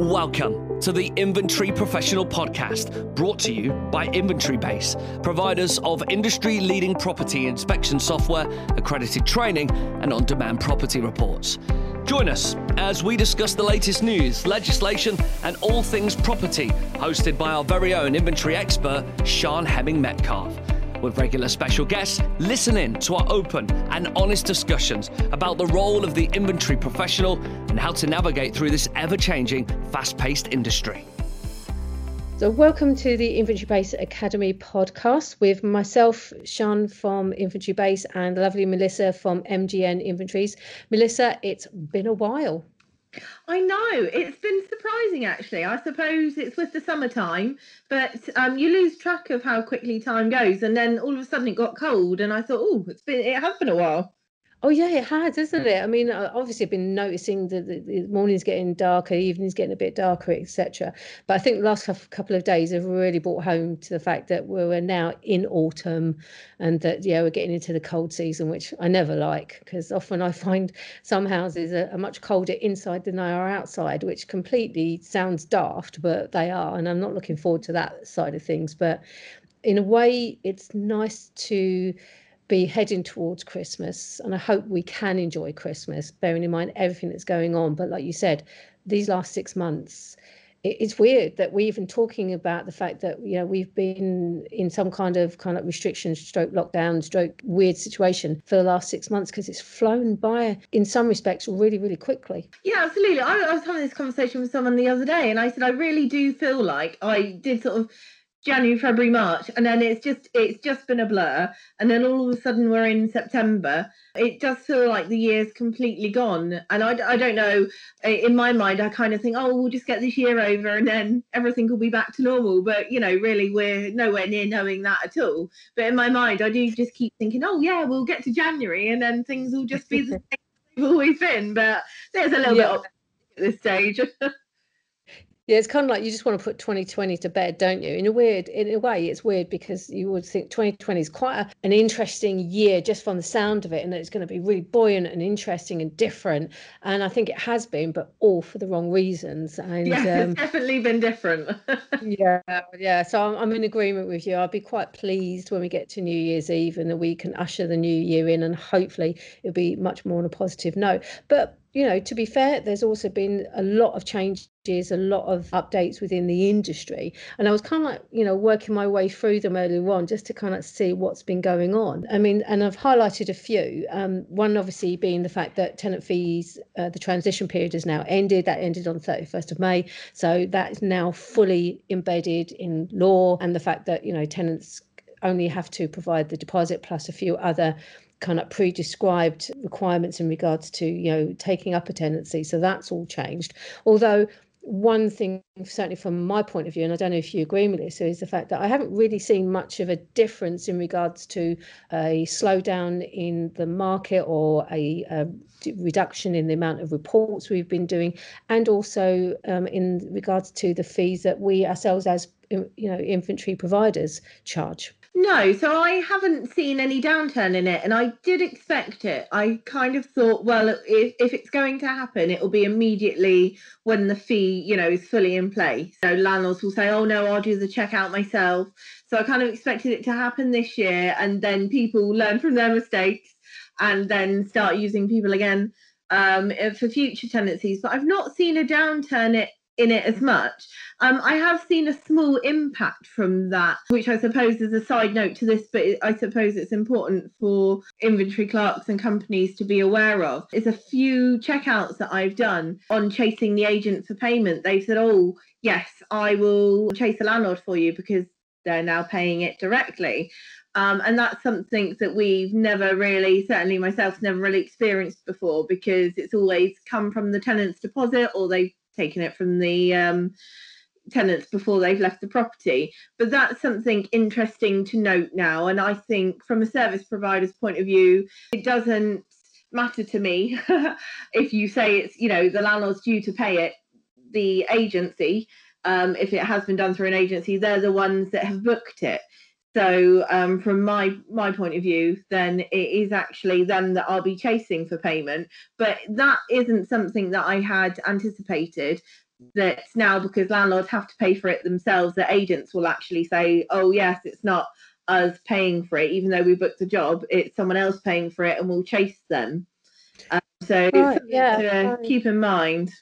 Welcome to the Inventory Professional Podcast, brought to you by Inventory Base, providers of industry leading property inspection software, accredited training, and on demand property reports. Join us as we discuss the latest news, legislation, and all things property, hosted by our very own inventory expert, Sean Hemming Metcalf with regular special guests, listen in to our open and honest discussions about the role of the inventory professional and how to navigate through this ever changing, fast paced industry. So, welcome to the Inventory Base Academy podcast with myself, Sean from Inventory Base, and the lovely Melissa from MGN Inventories. Melissa, it's been a while. I know it's been surprising actually. I suppose it's with the summertime, but um, you lose track of how quickly time goes, and then all of a sudden it got cold, and I thought, oh, it's been it has been a while. Oh yeah, it has, isn't it? I mean, uh, obviously, I've been noticing that the, the mornings getting darker, evenings getting a bit darker, etc. But I think the last couple of days have really brought home to the fact that we're now in autumn, and that yeah, we're getting into the cold season, which I never like because often I find some houses are, are much colder inside than they are outside, which completely sounds daft, but they are, and I'm not looking forward to that side of things. But in a way, it's nice to be heading towards Christmas, and I hope we can enjoy Christmas, bearing in mind everything that's going on. But like you said, these last six months, it's weird that we're even talking about the fact that you know we've been in some kind of kind of restriction, stroke lockdown, stroke weird situation for the last six months because it's flown by in some respects really, really quickly. Yeah, absolutely. I, I was having this conversation with someone the other day, and I said I really do feel like I did sort of January, February, March, and then it's just it's just been a blur. And then all of a sudden we're in September. It does feel like the year's completely gone. And I, I don't know. In my mind, I kind of think, oh, we'll just get this year over, and then everything will be back to normal. But you know, really, we're nowhere near knowing that at all. But in my mind, I do just keep thinking, oh yeah, we'll get to January, and then things will just be the same they've always been. But there's a little yeah. bit at this stage. Yeah, it's kind of like you just want to put 2020 to bed, don't you? In a weird, in a way, it's weird because you would think 2020 is quite a, an interesting year just from the sound of it, and that it's going to be really buoyant and interesting and different. And I think it has been, but all for the wrong reasons. And yeah, um, it's definitely been different. yeah, yeah. So I'm, I'm in agreement with you. I'll be quite pleased when we get to New Year's Eve and that we can usher the new year in, and hopefully it'll be much more on a positive note. But you know, to be fair, there's also been a lot of changes, a lot of updates within the industry. And I was kind of like, you know, working my way through them earlier on just to kind of see what's been going on. I mean, and I've highlighted a few. Um, one, obviously, being the fact that tenant fees, uh, the transition period has now ended. That ended on 31st of May. So that is now fully embedded in law. And the fact that, you know, tenants only have to provide the deposit plus a few other kind of pre-described requirements in regards to you know taking up a tenancy. So that's all changed. Although one thing certainly from my point of view and i don't know if you agree with this is the fact that i haven't really seen much of a difference in regards to a slowdown in the market or a, a reduction in the amount of reports we've been doing and also um, in regards to the fees that we ourselves as you know inventory providers charge no, so I haven't seen any downturn in it, and I did expect it. I kind of thought, well, if, if it's going to happen, it will be immediately when the fee, you know, is fully in place. So landlords will say, oh no, I'll do the checkout myself. So I kind of expected it to happen this year, and then people learn from their mistakes and then start using people again um, for future tenancies. But I've not seen a downturn in it in it as much. Um, I have seen a small impact from that, which I suppose is a side note to this, but I suppose it's important for inventory clerks and companies to be aware of. Is a few checkouts that I've done on chasing the agent for payment. They've said, "Oh, yes, I will chase the landlord for you because they're now paying it directly." Um, and that's something that we've never really, certainly myself, never really experienced before because it's always come from the tenant's deposit or they've taken it from the um, tenants before they've left the property. But that's something interesting to note now. And I think from a service provider's point of view, it doesn't matter to me if you say it's, you know, the landlord's due to pay it, the agency, um, if it has been done through an agency, they're the ones that have booked it. So um, from my my point of view, then it is actually them that I'll be chasing for payment. But that isn't something that I had anticipated that now because landlords have to pay for it themselves, that agents will actually say, "Oh yes, it's not us paying for it, even though we booked the job, it's someone else paying for it, and we'll chase them." Um, so right, yeah, to right. keep in mind.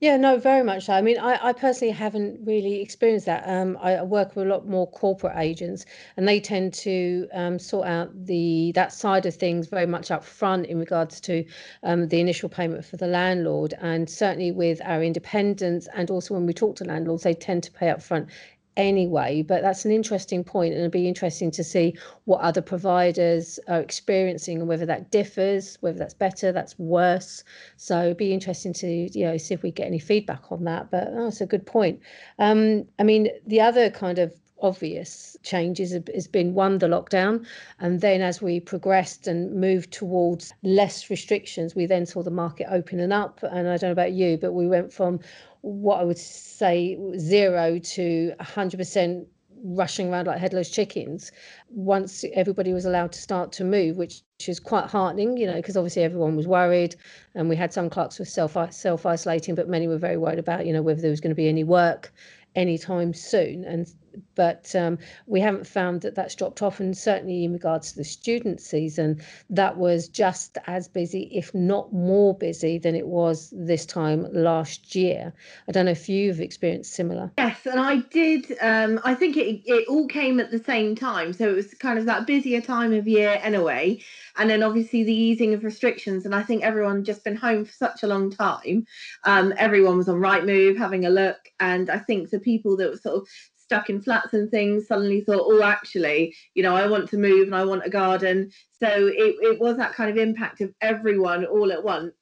Yeah, no, very much so. I mean, I, I personally haven't really experienced that. Um, I work with a lot more corporate agents, and they tend to um, sort out the that side of things very much up front in regards to um, the initial payment for the landlord. And certainly with our independents, and also when we talk to landlords, they tend to pay up front anyway. But that's an interesting point, and it'll be interesting to see what other providers are experiencing and whether that differs, whether that's better, that's worse. So it'd be interesting to you know see if we get any feedback on that. But oh, that's a good point. Um, I mean, the other kind of obvious changes has been one the lockdown and then as we progressed and moved towards less restrictions we then saw the market opening up and i don't know about you but we went from what I would say zero to 100% rushing around like headless chickens once everybody was allowed to start to move, which is quite heartening, you know, because obviously everyone was worried, and we had some clerks were self self isolating, but many were very worried about, you know, whether there was going to be any work anytime soon. And but um, we haven't found that that's dropped off. And certainly in regards to the student season, that was just as busy, if not more busy, than it was this time last year. I don't know if you've experienced similar. Yes, and I did. Um, I think it it all came at the same time, so it was kind of that busier time of year anyway. And then obviously the easing of restrictions, and I think everyone just been home for such a long time. Um, everyone was on Rightmove having a look, and I think the people that were sort of stuck in flats and things suddenly thought, oh, actually, you know, I want to move and I want a garden. So it, it was that kind of impact of everyone all at once.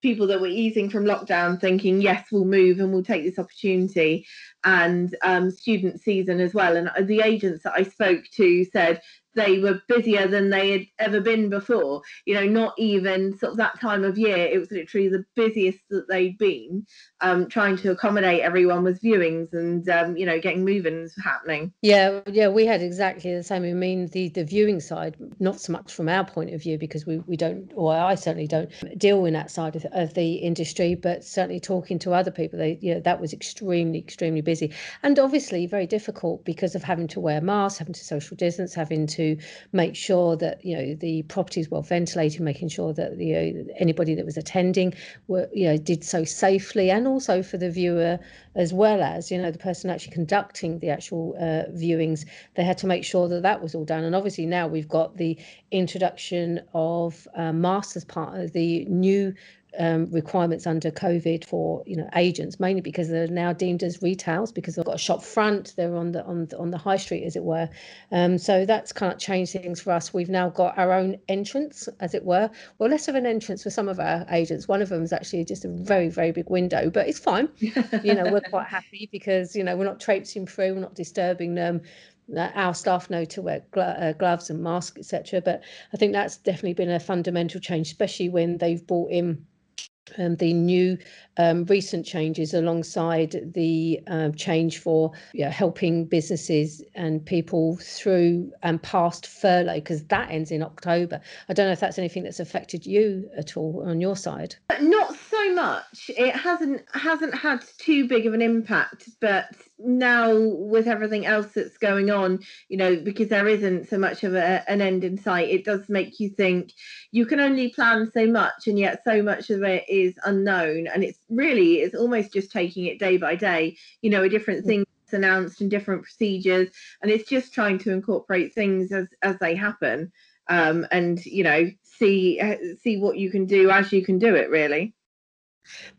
People that were easing from lockdown thinking, yes, we'll move and we'll take this opportunity, and um, student season as well. And the agents that I spoke to said they were busier than they had ever been before. You know, not even sort of that time of year. It was literally the busiest that they'd been, um, trying to accommodate everyone with viewings and um, you know getting movings happening. Yeah, yeah, we had exactly the same. I mean, the the viewing side, not so much from our point of view because we we don't, or I certainly don't deal in that side of, of the industry, but certainly talking to other people, they you know that was extremely extremely busy and obviously very difficult because of having to wear masks, having to social distance, having to to make sure that you know the property is well ventilated, making sure that you know anybody that was attending were you know did so safely, and also for the viewer as well as you know the person actually conducting the actual uh, viewings. They had to make sure that that was all done, and obviously now we've got the introduction of uh, masks as part of the new um, requirements under COVID for you know agents, mainly because they're now deemed as retails because they've got a shop front, they're on the on the, on the high street as it were. Um, so that's kind of changed things for us. We've now got our own entrance, as it were. Well, less of an entrance for some of our agents. One of them is actually just a very very big window, but it's fine. you know, we're quite happy because you know we're not traipsing through, we're not disturbing them our staff know to wear uh, gloves and masks, etc. But I think that's definitely been a fundamental change, especially when they've brought in um, the new um, recent changes alongside the uh, change for helping businesses and people through and past furlough because that ends in October. I don't know if that's anything that's affected you at all on your side. Not so much. It hasn't hasn't had too big of an impact, but now with everything else that's going on, you know, because there isn't so much of a, an end in sight, it does make you think you can only plan so much, and yet so much of it is unknown, and it's really it's almost just taking it day by day. You know, a different thing announced and different procedures, and it's just trying to incorporate things as as they happen, um, and you know, see see what you can do as you can do it. Really.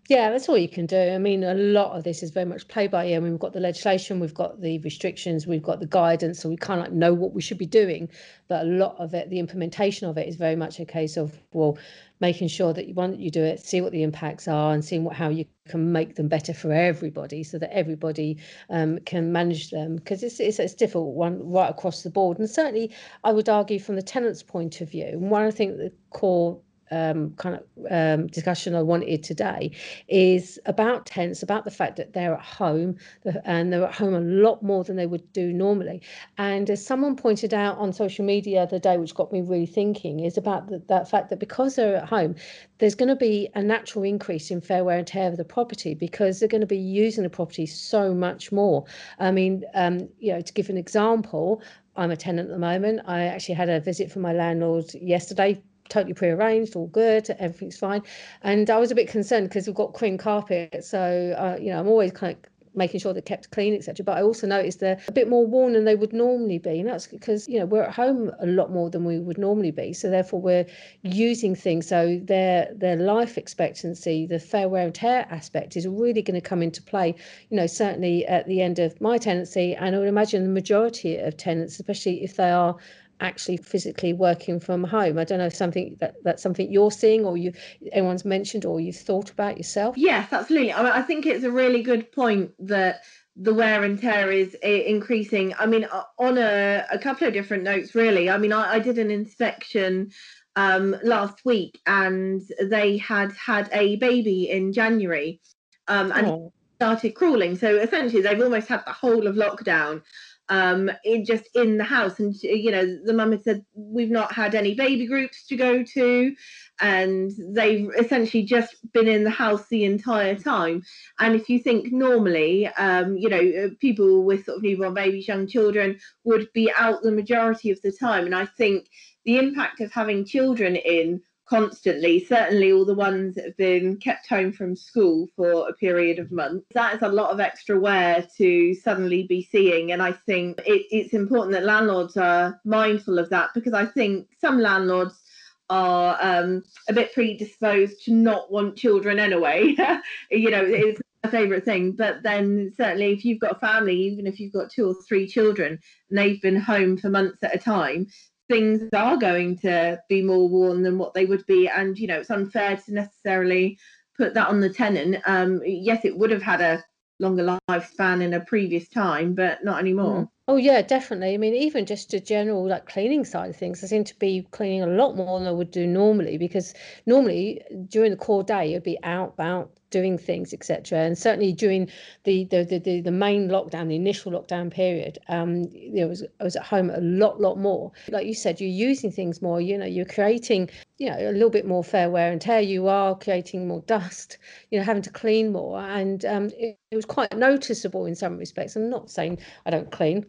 Yeah, that's all you can do. I mean, a lot of this is very much play by ear. I mean, we've got the legislation, we've got the restrictions, we've got the guidance, so we kind of like know what we should be doing. But a lot of it, the implementation of it, is very much a case of well, making sure that you want you do it, see what the impacts are, and seeing what how you can make them better for everybody, so that everybody um, can manage them. Because it's, it's it's difficult one right across the board, and certainly I would argue from the tenant's point of view. One I think the core um, kind of um, discussion I wanted today is about tenants, about the fact that they're at home and they're at home a lot more than they would do normally. And as someone pointed out on social media the other day, which got me really thinking, is about the, that fact that because they're at home, there's going to be a natural increase in fair wear and tear of the property because they're going to be using the property so much more. I mean, um, you know, to give an example, I'm a tenant at the moment. I actually had a visit from my landlord yesterday totally pre-arranged, all good, everything's fine. And I was a bit concerned because we've got cream carpet, so uh, you know I'm always kind of making sure they're kept clean, etc. But I also noticed they're a bit more worn than they would normally be, and that's because you know we're at home a lot more than we would normally be. So therefore, we're using things. So their their life expectancy, the fair wear and tear aspect, is really going to come into play. You know, certainly at the end of my tenancy, and I would imagine the majority of tenants, especially if they are actually physically working from home. I don't know if something that that's something you're seeing or you anyone's mentioned or you've thought about yourself. Yes, absolutely. I, mean, I think it's a really good point that the wear and tear is increasing. I mean, on a, a couple of different notes, really. I mean, I, I did an inspection um, last week and they had had a baby in January um, and oh. started crawling. So essentially, they've almost had the whole of lockdown um, in just in the house. And you know, the mum had said we've not had any baby groups to go to, and they've essentially just been in the house the entire time. And if you think normally, um, you know, uh, people with sort of newborn babies, young children would be out the majority of the time. And I think the impact of having children in constantly, certainly all the ones that have been kept home from school for a period of months. That is a lot of extra wear to suddenly be seeing. And I think it, it's important that landlords are mindful of that because I think some landlords are um, a bit predisposed to not want children anyway. you know, it's my favourite thing. But then certainly if you've got a family, even if you've got two or three children and they've been home for months at a time, things are going to be more worn than what they would be and you know it's unfair to necessarily put that on the tenant um yes it would have had a longer lifespan in a previous time but not anymore mm. Oh yeah, definitely. I mean, even just a general like cleaning side of things, I seem to be cleaning a lot more than I would do normally because normally during the core day you'd be out about doing things, etc. And certainly during the the, the the the main lockdown, the initial lockdown period, um, you know, was I was at home a lot, lot more. Like you said, you're using things more. You know, you're creating, you know, a little bit more fair wear and tear. You are creating more dust. You know, having to clean more, and um, it, it was quite noticeable in some respects. I'm not saying I don't clean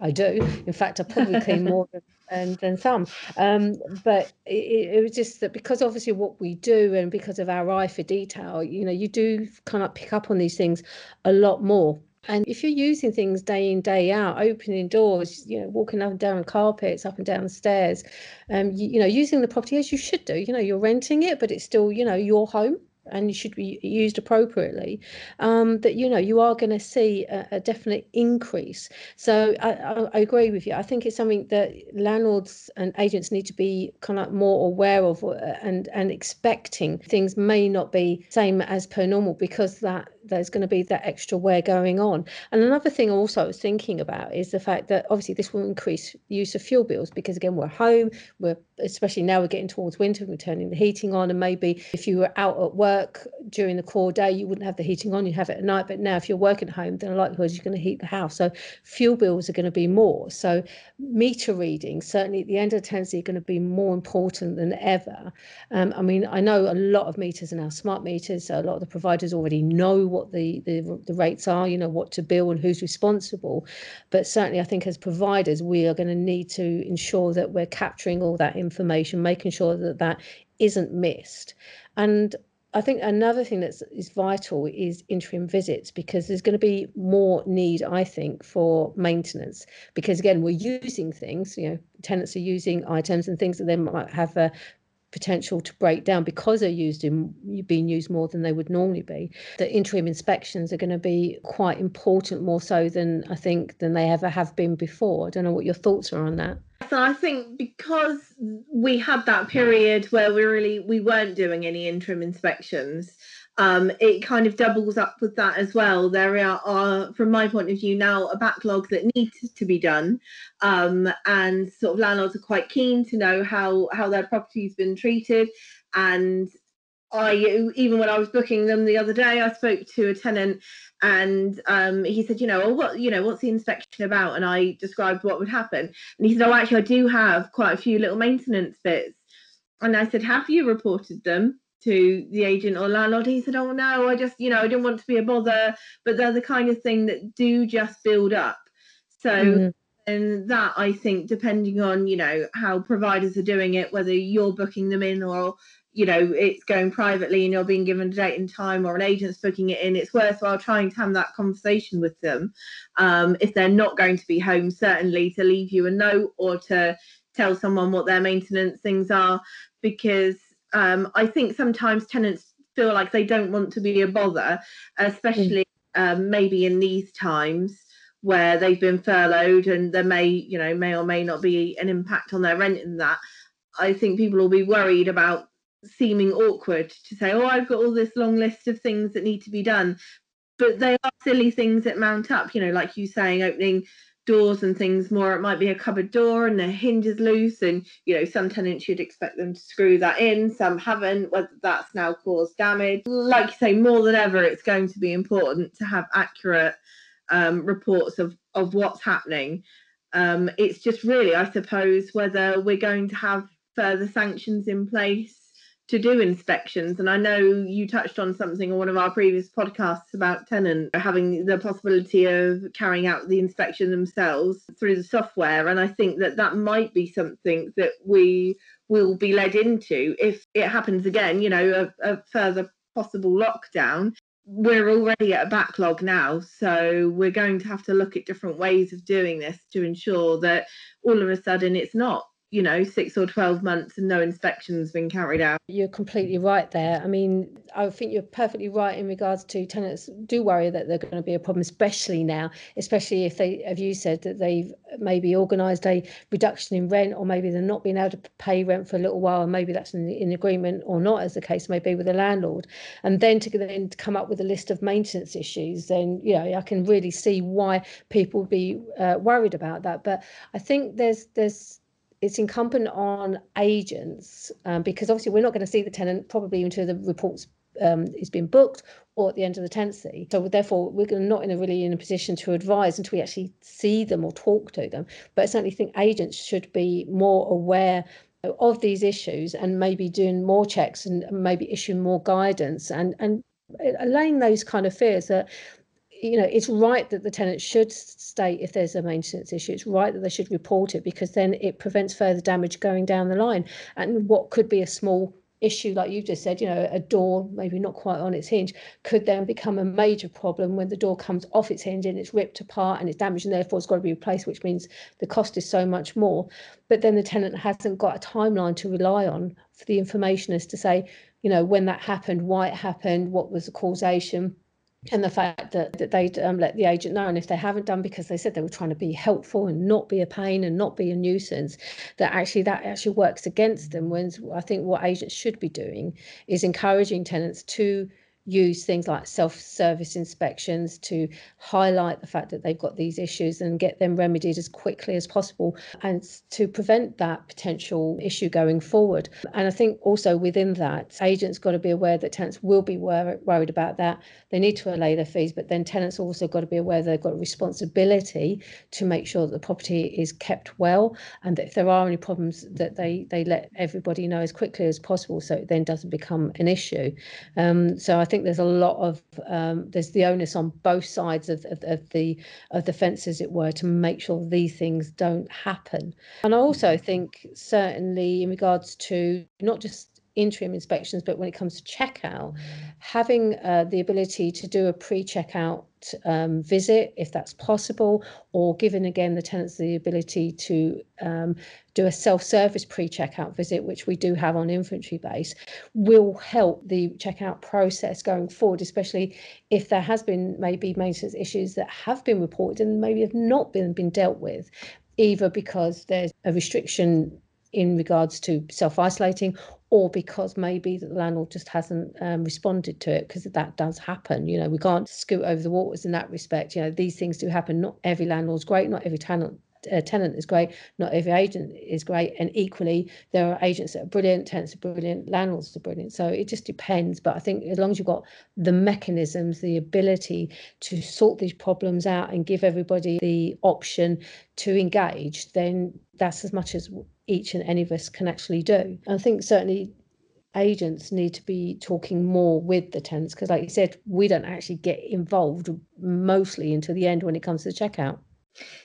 I do. In fact, I probably clean more than, than, than some. Um, but it, it, was just that because obviously what we do and because of our eye for detail, you know, you do kind of pick up on these things a lot more. And if you're using things day in, day out, opening doors, you know, walking up and down carpets, up and down stairs, um, you, you know, using the property as you should do. You know, you're renting it, but it's still, you know, your home and you should be used appropriately, um, that you know you are going to see a, a, definite increase. So I, I, I, agree with you. I think it's something that landlords and agents need to be kind of more aware of uh, and and expecting things may not be same as per normal because that there's going to be that extra wear going on. And another thing also I was thinking about is the fact that obviously this will increase use of fuel bills because again we're home, we're especially now we're getting towards winter, we're turning the heating on, and maybe if you were out at work during the core day, you wouldn't have the heating on, you'd have it at night. But now if you're working at home, then the likelihood you're going to heat the house. So fuel bills are going to be more. So meter reading, certainly at the end of the tenancy, are going to be more important than ever. Um, I mean, I know a lot of meters are now smart meters, so a lot of the providers already know what the, the, the rates are, you know, what to bill and who's responsible. But certainly, I think as providers, we are going to need to ensure that we're capturing all that information, making sure that that isn't missed. And I think another thing that is vital is interim visits because there's going to be more need, I think, for maintenance. Because again, we're using things, you know, tenants are using items and things that they might have a potential to break down because they're used in being used more than they would normally be. The interim inspections are going to be quite important, more so than I think than they ever have been before. I don't know what your thoughts are on that. So I think because we had that period where we really we weren't doing any interim inspections, um, it kind of doubles up with that as well. There are, are, from my point of view, now a backlog that needs to be done, um, and sort of landlords are quite keen to know how how their property's been treated, and I even when I was booking them the other day, I spoke to a tenant and um, he said, you know, oh, what you know, what's the inspection about? And I described what would happen, and he said, oh, actually, I do have quite a few little maintenance bits. And I said, have you reported them to the agent or landlord? He said, oh no, I just, you know, I didn't want to be a bother, but they're the kind of thing that do just build up. So. Mm-hmm and that I think, depending on you know how providers are doing it, whether you're booking them in or you know it's going privately and you're being given a date and time or an agent's booking it in it's worthwhile trying to have that conversation with them um, if they're not going to be home certainly to leave you a note or to tell someone what their maintenance things are because um, i think sometimes tenants feel like they don't want to be a bother especially mm. um, maybe in these times where they've been furloughed and there may you know may or may not be an impact on their rent in that i think people will be worried about seeming awkward to say, oh, I've got all this long list of things that need to be done. But they are silly things that mount up, you know, like you saying, opening doors and things more. It might be a cupboard door and the hinge is loose, and you know, some tenants you'd expect them to screw that in, some haven't, whether that's now caused damage. Like you say, more than ever, it's going to be important to have accurate um, reports of, of what's happening. Um, it's just really, I suppose, whether we're going to have further sanctions in place to do inspections. And I know you touched on something on one of our previous podcasts about tenant having the possibility of carrying out the inspection themselves through the software. And I think that that might be something that we will be led into if it happens again, you know, a, a further possible lockdown. We're already at a backlog now, so we're going to have to look at different ways of doing this to ensure that all of a sudden it's not you know six or 12 months and no inspections been carried out. You're completely right there. I mean i think you're perfectly right in regards to tenants do worry that they're going to be a problem especially now especially if they have you said that they've maybe organised a reduction in rent or maybe they're not being able to pay rent for a little while and maybe that's in, in agreement or not as the case may be with the landlord. And then to then come up with a list of maintenance issues then you know i can really see why people would be uh, worried about that. But i think there's there's it's incumbent on agents um, because obviously we're not going to see the tenant probably until the reports um, is being booked or at the end of the tenancy. So therefore, we're not in a really in a position to advise until we actually see them or talk to them. But I certainly think agents should be more aware of these issues and maybe doing more checks and maybe issuing more guidance and and allaying those kind of fears that you know, it's right that the tenant should state if there's a maintenance issue. It's right that they should report it because then it prevents further damage going down the line. And what could be a small issue, like you just said, you know, a door maybe not quite on its hinge, could then become a major problem when the door comes off its hinge and it's ripped apart and it's damaged and therefore it's got to be replaced, which means the cost is so much more. But then the tenant hasn't got a timeline to rely on for the information as to say, you know, when that happened, why it happened, what was the causation and the fact that, that they'd um, let the agent know and if they haven't done because they said they were trying to be helpful and not be a pain and not be a nuisance that actually that actually works against them. When i think what agents should be doing is encouraging tenants to use things like self-service inspections to highlight the fact that they've got these issues and get them remedied as quickly as possible and to prevent that potential issue going forward. And i think also within that agents got to be aware that tenants will be wor- worried about that. They need to allay their fees but then tenants also got to be aware they've got a responsibility to make sure that the property is kept well and that if there are any problems that they they let everybody know as quickly as possible so it then doesn't become an issue. Um, so i think think there's a lot of um, there's the onus on both sides of, of, of, the of the fence, as it were, to make sure these things don't happen. And I also think certainly in regards to not just interim inspections, but when it comes to checkout, having uh, the ability to do a pre-checkout um, visit, if that's possible, or giving again the tenants the ability to um, do a self-service pre-checkout visit, which we do have on inventory base, will help the checkout process going forward, especially if there has been maybe maintenance issues that have been reported and maybe have not been been dealt with either because there's a restriction in regards to self-isolating or because maybe the landlord just hasn't um, responded to it because that does happen you know we can't scoot over the waters in that respect you know these things do happen not every landlord's great not every tenant uh, tenant is great, not every agent is great, and equally there are agents that are brilliant, tenants are brilliant, landlords are brilliant. So it just depends. But I think as long as you've got the mechanisms, the ability to sort these problems out and give everybody the option to engage, then that's as much as each and any of us can actually do. I think certainly agents need to be talking more with the tenants because like you said we don't actually get involved mostly until the end when it comes to the checkout.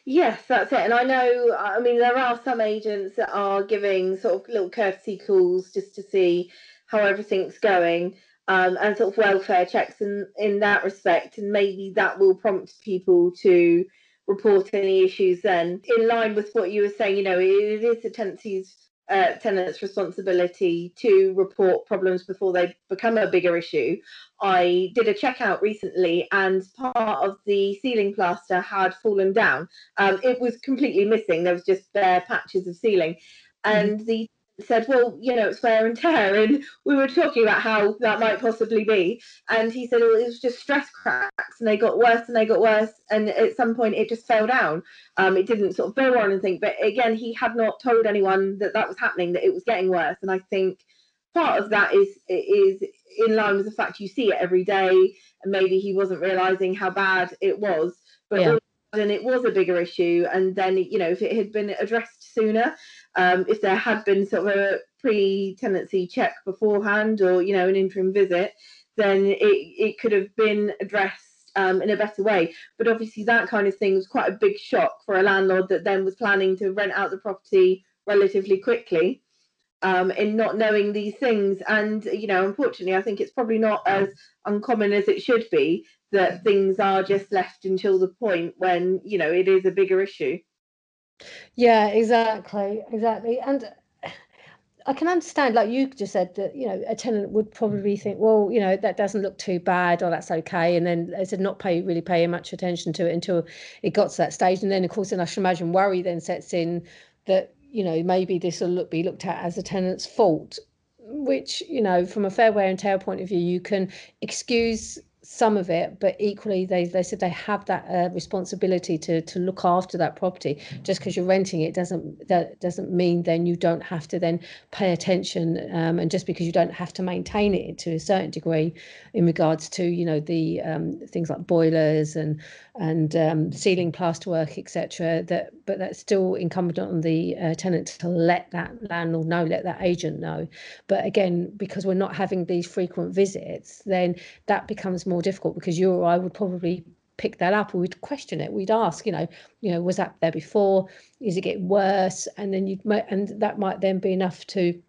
Yes that's it. And i know i mean there are some agents that are giving sort of little courtesy calls just to see how everything's going um, and sort of welfare checks in in that respect. And maybe that will prompt people to report any issues then in line with what you were saying you know it is the tenancies uh, tenants' responsibility to report problems before they become a bigger issue. I did a checkout recently, and part of the ceiling plaster had fallen down. Um, it was completely missing. There was just bare patches of ceiling, mm-hmm. and mm-hmm. the said, well, you know, it's wear and tear. And we were talking about how that might possibly be. And he said, well, it was just stress cracks and they got worse and they got worse. And at some point it just fell down. Um, it didn't sort of go on anything. But again, he had not told anyone that that was happening, that it was getting worse. And I think part of that is is in line with the fact you see it every day. And maybe he wasn't realizing how bad it was. But yeah. then it was a bigger issue. And then, you know, if it had been addressed sooner, um, if there had been sort of a pre-tenancy check beforehand or you know an interim visit then it, it could have been addressed um, in a better way. But obviously that kind of thing was quite a big shock for a landlord that then was planning to rent out the property relatively quickly um, in not knowing these things. And you know unfortunately i think it's probably not as uncommon as it should be that things are just left until the point when you know it is a bigger issue yeah, exactly, exactly. And I can understand, like you just said, that you know a tenant would probably think, well, you know, that doesn't look too bad, or that's okay, and then they said not pay really paying much attention to it until it got to that stage, and then of course, then I should imagine worry then sets in that you know maybe this will look, be looked at as a tenant's fault, which you know from a fair wear and tear point of view, you can excuse some of it, but equally they, they said they have that uh, responsibility to to look after that property. Just because you're renting it doesn't that doesn't mean then you don't have to then pay attention, um, and just because you don't have to maintain it to a certain degree, in regards to you know the um, things like boilers and and um, ceiling plasterwork, etc. That but that's still incumbent on the uh, tenant to let that landlord know, let that agent know. But again, because we're not having these frequent visits, then that becomes more difficult because you or I would probably pick that up or we'd question it. We'd ask you know you know was that there before? Is it getting worse? And then you might and that might then be enough to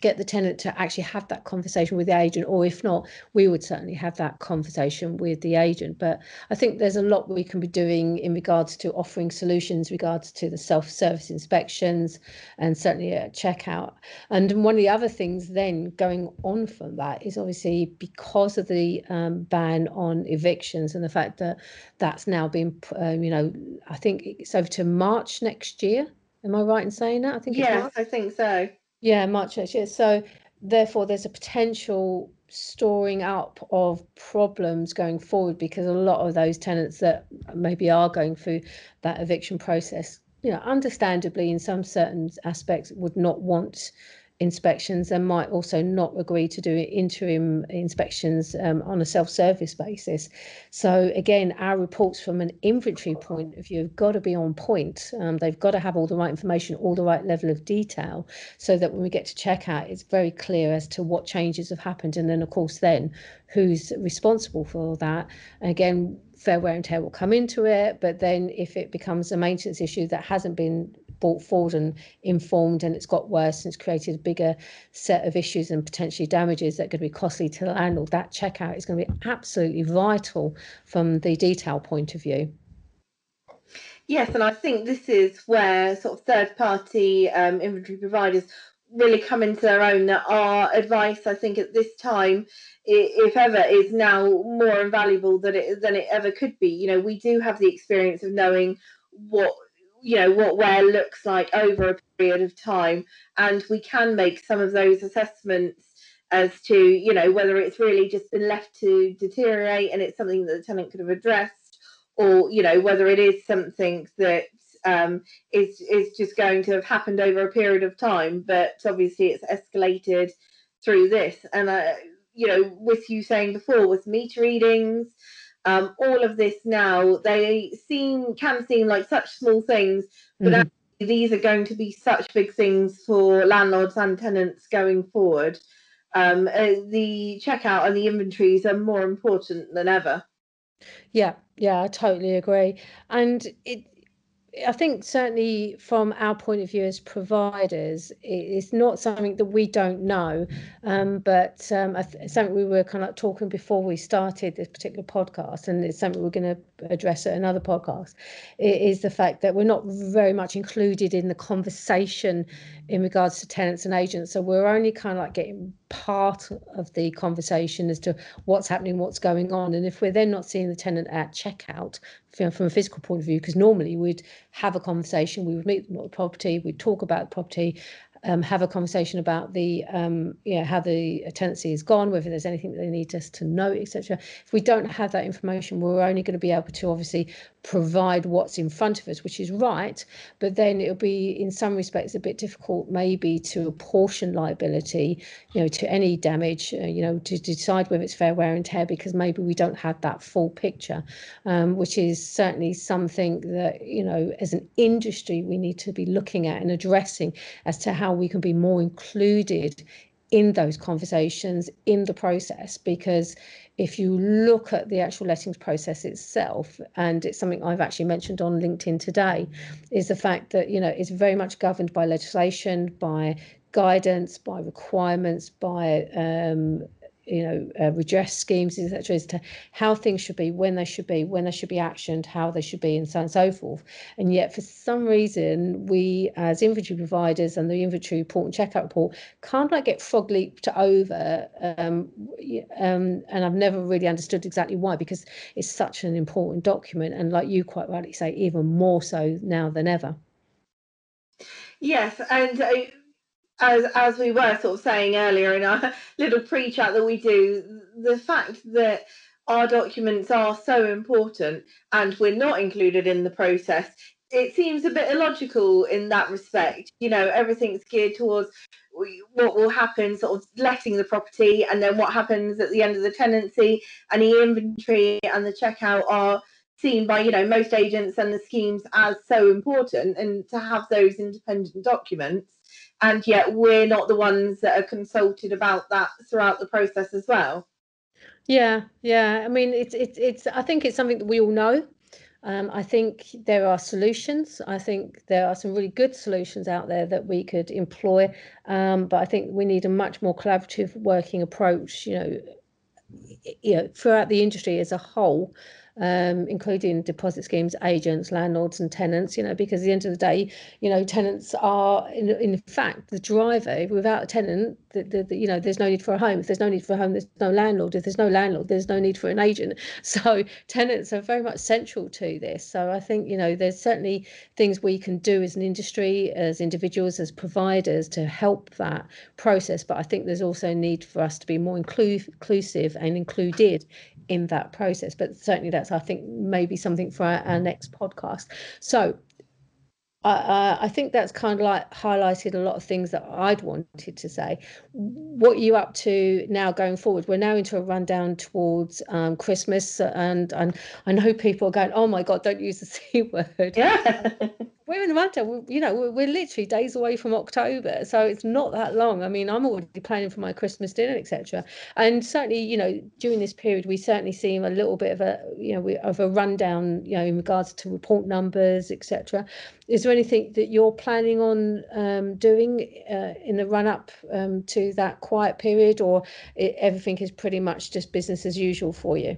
get the tenant to actually have that conversation with the agent or if not we would certainly have that conversation with the agent. But i think there's a lot we can be doing in regards to offering solutions regards to the self-service inspections and certainly a checkout. And one of the other things then going on from that is obviously because of the um, ban on evictions and the fact that that's now been um, you know i think it's over to march next year. Am i right in saying that? I think yes i think so yeah, much next. So therefore, there's a potential storing up of problems going forward because a lot of those tenants that maybe are going through that eviction process, you know, understandably in some certain aspects would not want inspections and might also not agree to do interim inspections um, on a self-service basis. So again, our reports from an inventory point of view have got to be on point. Um, they've got to have all the right information, all the right level of detail, so that when we get to checkout, it's very clear as to what changes have happened, and then of course then who's responsible for that. And again, fair wear and tear will come into it, but then if it becomes a maintenance issue that hasn't been brought forward and informed and it's got worse and it's created a bigger set of issues and potentially damages that could be costly to the landlord, that checkout is going to be absolutely vital from the detail point of view. Yes, and I think this is where sort of third party um, inventory providers really come into their own that our advice i think at this time if ever is now more invaluable than it than it ever could be. You know we do have the experience of knowing what you know what wear looks like over a period of time and we can make some of those assessments as to you know whether it's really just been left to deteriorate and it's something that the tenant could have addressed or you know whether it is something that um, is is just going to have happened over a period of time. But obviously, it's escalated through this, and uh, you know, with you saying before, with meter readings, um, all of this now, they seem can seem like such small things, but mm-hmm. these are going to be such big things for landlords and tenants going forward. Um, uh, the checkout and the inventories are more important than ever. Yeah, yeah, I totally agree. And it I think certainly from our point of view as providers, it's not something that we don't know, um, but um, something we were kind of talking before we started this particular podcast, and it's something we're going to address at another podcast. Is the fact that we're not very much included in the conversation in regards to tenants and agents, so we're only kind of like getting part of the conversation as to what's happening, what's going on, and if we're then not seeing the tenant at checkout, from a physical point of view because normally we'd have a conversation we would meet them at the property we'd talk about the property um, have a conversation about the um, you know how the tenancy is gone, whether there's anything that they need us to know, etc. If we don't have that information, we're only going to be able to obviously provide what's in front of us, which is right, but then it'll be in some respects a bit difficult maybe to apportion liability, you know, to any damage, uh, you know, to decide whether it's fair wear and tear because maybe we don't have that full picture, um, which is certainly something that you know as an industry we need to be looking at and addressing as to how how we can be more included in those conversations in the process because if you look at the actual lettings process itself and it's something I've actually mentioned on LinkedIn today is the fact that you know it's very much governed by legislation by guidance by requirements by um, you know, uh, redress schemes, etc., as to how things should be, when they should be, when they should be actioned, how they should be, and so on and so forth. And yet, for some reason, we as inventory providers and the inventory report and checkout report can't like get frog leaped over. Um, um, and I've never really understood exactly why, because it's such an important document, and like you quite rightly say, even more so now than ever. Yes, and. Uh, as as we were sort of saying earlier in our little pre-chat that we do, the fact that our documents are so important and we're not included in the process, it seems a bit illogical in that respect. You know, everything's geared towards what will happen, sort of letting the property, and then what happens at the end of the tenancy, and the inventory and the checkout are seen by you know most agents and the schemes as so important and to have those independent documents. And yet we're not the ones that are consulted about that throughout the process as well. Yeah yeah. I mean it's it's it's i think it's something that we all know. Um, I think there are solutions. I think there are some really good solutions out there that we could employ, um, but I think we need a much more collaborative working approach. You know, you know, throughout the industry as a whole, um, including deposit schemes, agents, landlords, and tenants. You know, because at the end of the day, you know, tenants are in, in fact the driver. Without a tenant, the, the, the, you know, there's no need for a home. If there's no need for a home, there's no landlord. If there's no landlord, there's no need for an agent. So tenants are very much central to this. So I think you know, there's certainly things we can do as an industry, as individuals, as providers to help that process. But I think there's also a need for us to be more inclu- inclusive and included in that process. But certainly, that's I think maybe something for our, our next podcast. So uh, I think that's kind of like highlighted a lot of things that I'd wanted to say. What are you up to now going forward? We're now into a rundown towards um, Christmas, and, and I know people are going, "Oh my God, don't use the c word." Yeah. we're in the winter. you know, we're, we're, literally days away from October, so it's not that long. I mean, I'm already planning for my Christmas dinner, etc. And certainly, you know, during this period, we certainly see a little bit of a, you know, of a rundown, you know, in regards to report numbers, etc. Is there anything that you're planning on um, doing uh, in the run up um, to that quiet period, or it, everything is pretty much just business as usual for you?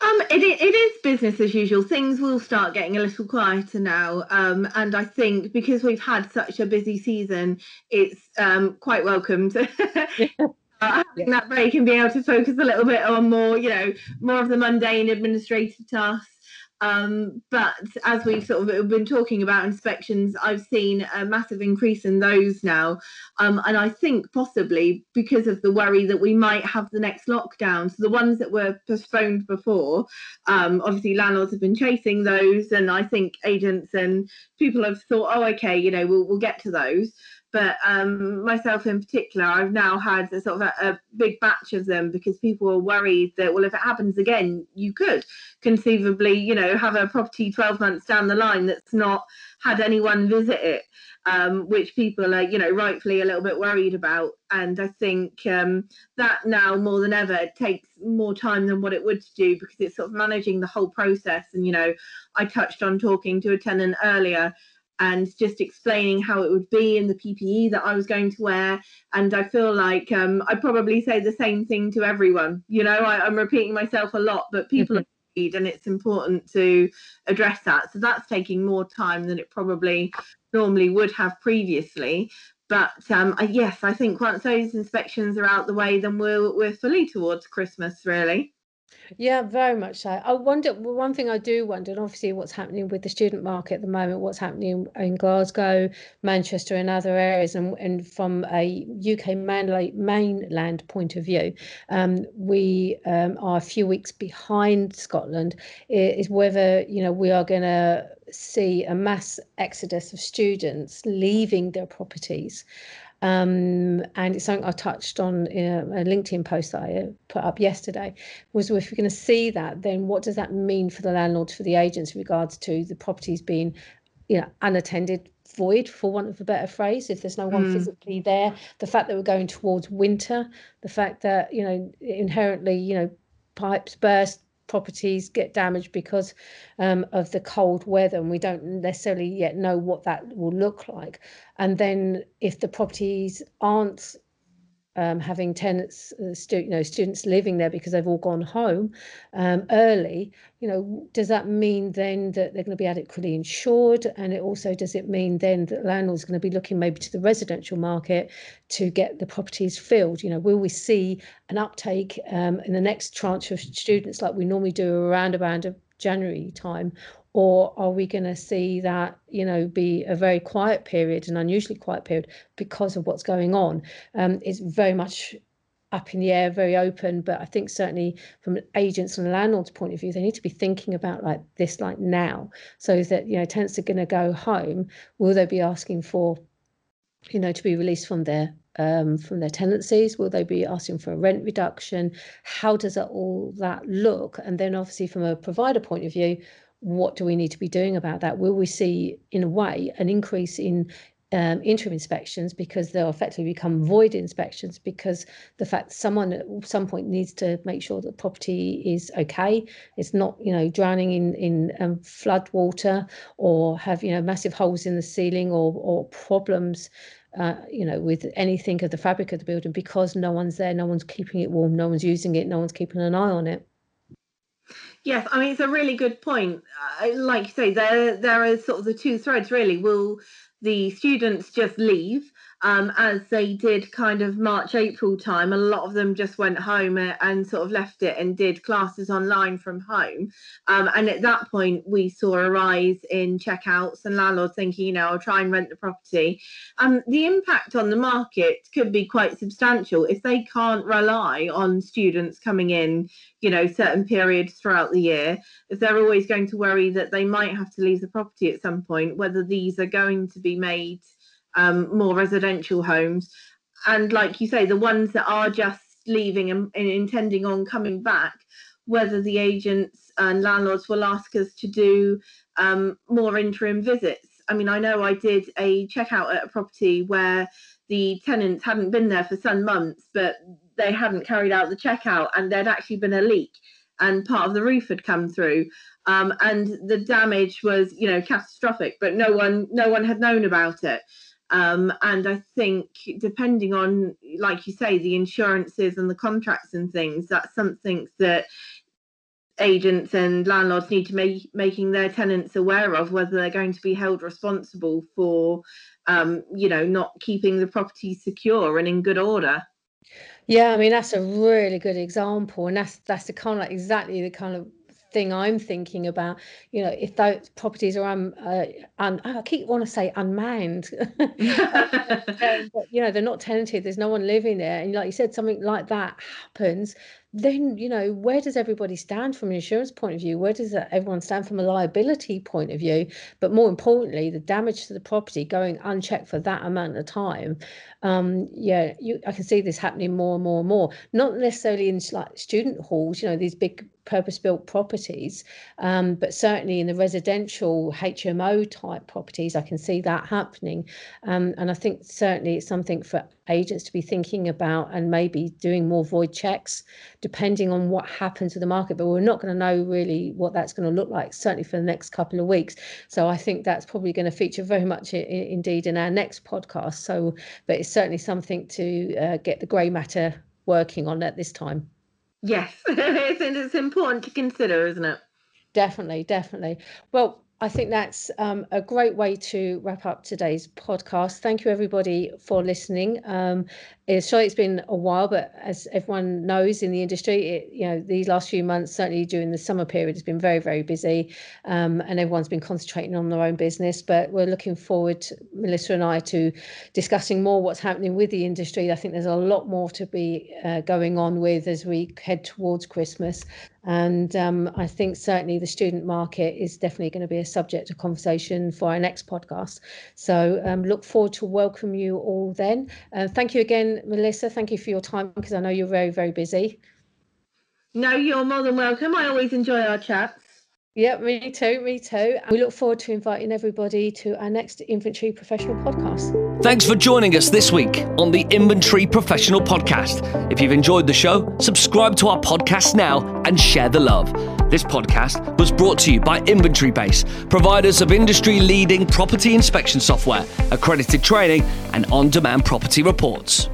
Um, it, it is business as usual. Things will start getting a little quieter now. Um, and I think because we've had such a busy season, it's um, quite welcomed. to uh, having that break and being able to focus a little bit on more, you know, more of the mundane administrative tasks. Um, but as we've sort of been talking about inspections, I've seen a massive increase in those now. Um, and I think possibly because of the worry that we might have the next lockdown. So the ones that were postponed before, um, obviously landlords have been chasing those. And I think agents and people have thought, oh, okay, you know, we'll, we'll get to those but um, myself in particular, I've now had a sort of a, a, big batch of them because people are worried that, well, if it happens again, you could conceivably, you know, have a property 12 months down the line that's not had anyone visit it, um, which people are, you know, rightfully a little bit worried about. And I think um, that now more than ever takes more time than what it would do because it's sort of managing the whole process. And, you know, I touched on talking to a tenant earlier and just explaining how it would be in the PPE that I was going to wear. And I feel like um, I probably say the same thing to everyone. You know, I, am repeating myself a lot, but people mm-hmm. and it's important to address that. So that's taking more time than it probably normally would have previously. But um, yes, I think once those inspections are out the way, then we're we're fully towards Christmas, really. Yeah, very much so. I wonder, one thing I do wonder, and obviously what's happening with the student market at the moment, what's happening in Glasgow, Manchester, and other areas, and, and from a UK mainland, mainland point of view, um, we um, are a few weeks behind Scotland, is whether, you know, we are going to see a mass exodus of students leaving their properties. Um, and it's something I touched on in a, a, LinkedIn post that I put up yesterday. Was if we're going to see that, then what does that mean for the landlords, for the agents, in regards to the properties being, you know, unattended, void, for want of a better phrase, if there's no one mm. physically there. The fact that we're going towards winter, the fact that you know inherently, you know, pipes burst, properties get damaged because um, of the cold weather and we don't necessarily yet know what that will look like. And then if the properties aren't um, having tenants, uh, stu- you know, students living there because they've all gone home um, early, you know, does that mean then that they're going to be adequately insured? And it also does it mean then that landlords are going to be looking maybe to the residential market to get the properties filled? You know, will we see an uptake um, in the next tranche of students like we normally do around around January time, or are we going to see that you know be a very quiet period an unusually quiet period because of what's going on um, it's very much up in the air very open but i think certainly from agents and landlords point of view they need to be thinking about like this like now so is that you know tenants are going to go home will they be asking for you know to be released from their um, from their tenancies? Will they be asking for a rent reduction? How does that, all that look? And then, obviously, from a provider point of view, what do we need to be doing about that? Will we see, in a way, an increase in um, interim inspections because they'll effectively become void inspections because the fact someone at some point needs to make sure that the property is okay, it's not you know drowning in in um, flood water or have you know massive holes in the ceiling or or problems. Uh, you know, with anything of the fabric of the building because no one's there, no one's keeping it warm, no one's using it, no one's keeping an eye on it. Yes, I mean it's a really good point. Uh, like you say, there there are sort of the two threads really. Will the students just leave um, as they did kind of March, April time. A lot of them just went home and sort of left it and did classes online from home. Um, and at that point, we saw a rise in checkouts and landlords thinking, you know, I'll try and rent the property. Um, the impact on the market could be quite substantial if they can't rely on students coming in, you know, certain periods throughout the year. If they're always going to worry that they might have to leave the property at some point, whether these are going to be made um, more residential homes. And like you say, the ones that are just leaving and, and intending on coming back, whether the agents and landlords will ask us to do um, more interim visits. I mean, I know I did a checkout at a property where the tenants hadn't been there for some months, but they hadn't carried out the checkout and there'd actually been a leak and part of the roof had come through. Um, and the damage was, you know, catastrophic, but no one, no one had known about it. Um, and I think, depending on, like you say, the insurances and the contracts and things, that's something that agents and landlords need to make making their tenants aware of whether they're going to be held responsible for, um, you know, not keeping the property secure and in good order. Yeah, I mean that's a really good example, and that's that's the kind of like exactly the kind of thing I'm thinking about. You know, if those properties are un, uh, un I keep want to say unmanned, but you know they're not tenanted. There's no one living there, and like you said, something like that happens then you know where does everybody stand from an insurance point of view? Where does everyone stand from a liability point of view? But more importantly the damage to the property going unchecked for that amount of time um, yeah you, i can see this happening more and more and more. Not necessarily in like student halls you know these big purpose built properties, um, but certainly in the residential HMO type properties, I can see that happening. Um, and I think certainly it's something for agents to be thinking about and maybe doing more void checks depending on what happens with the market. But we're not going to know really what that's going to look like, certainly for the next couple of weeks. So I think that's probably going to feature very much in, indeed in our next podcast. So, but it's certainly something to uh, get the grey matter working on at this time. Yes, it's, it's important to consider, isn't it? Definitely, definitely. Well, I think that's um, a great way to wrap up today's podcast. Thank you, everybody, for listening. Um, it's sure it's been a while, but as everyone knows in the industry, it, you know these last few months, certainly during the summer period, has been very, very busy, um, and everyone's been concentrating on their own business. But we're looking forward, Melissa and I, to discussing more what's happening with the industry. I think there's a lot more to be uh, going on with as we head towards Christmas. And um, I think certainly the student market is definitely going to be a subject of conversation for our next podcast. So um, look forward to welcome you all then. Uh, thank you again, Melissa. Thank you for your time because I know you're very, very busy. No, you're more than welcome. I always enjoy our chats. Yeah, me too, me too. And We look forward to inviting everybody to our next Inventory Professional podcast. Thanks for joining us this week on the Inventory Professional podcast. If you've enjoyed the show, subscribe to our podcast now and share the love. This podcast was brought to you by Inventory Base, providers of industry leading property inspection software, accredited training, and on demand property reports.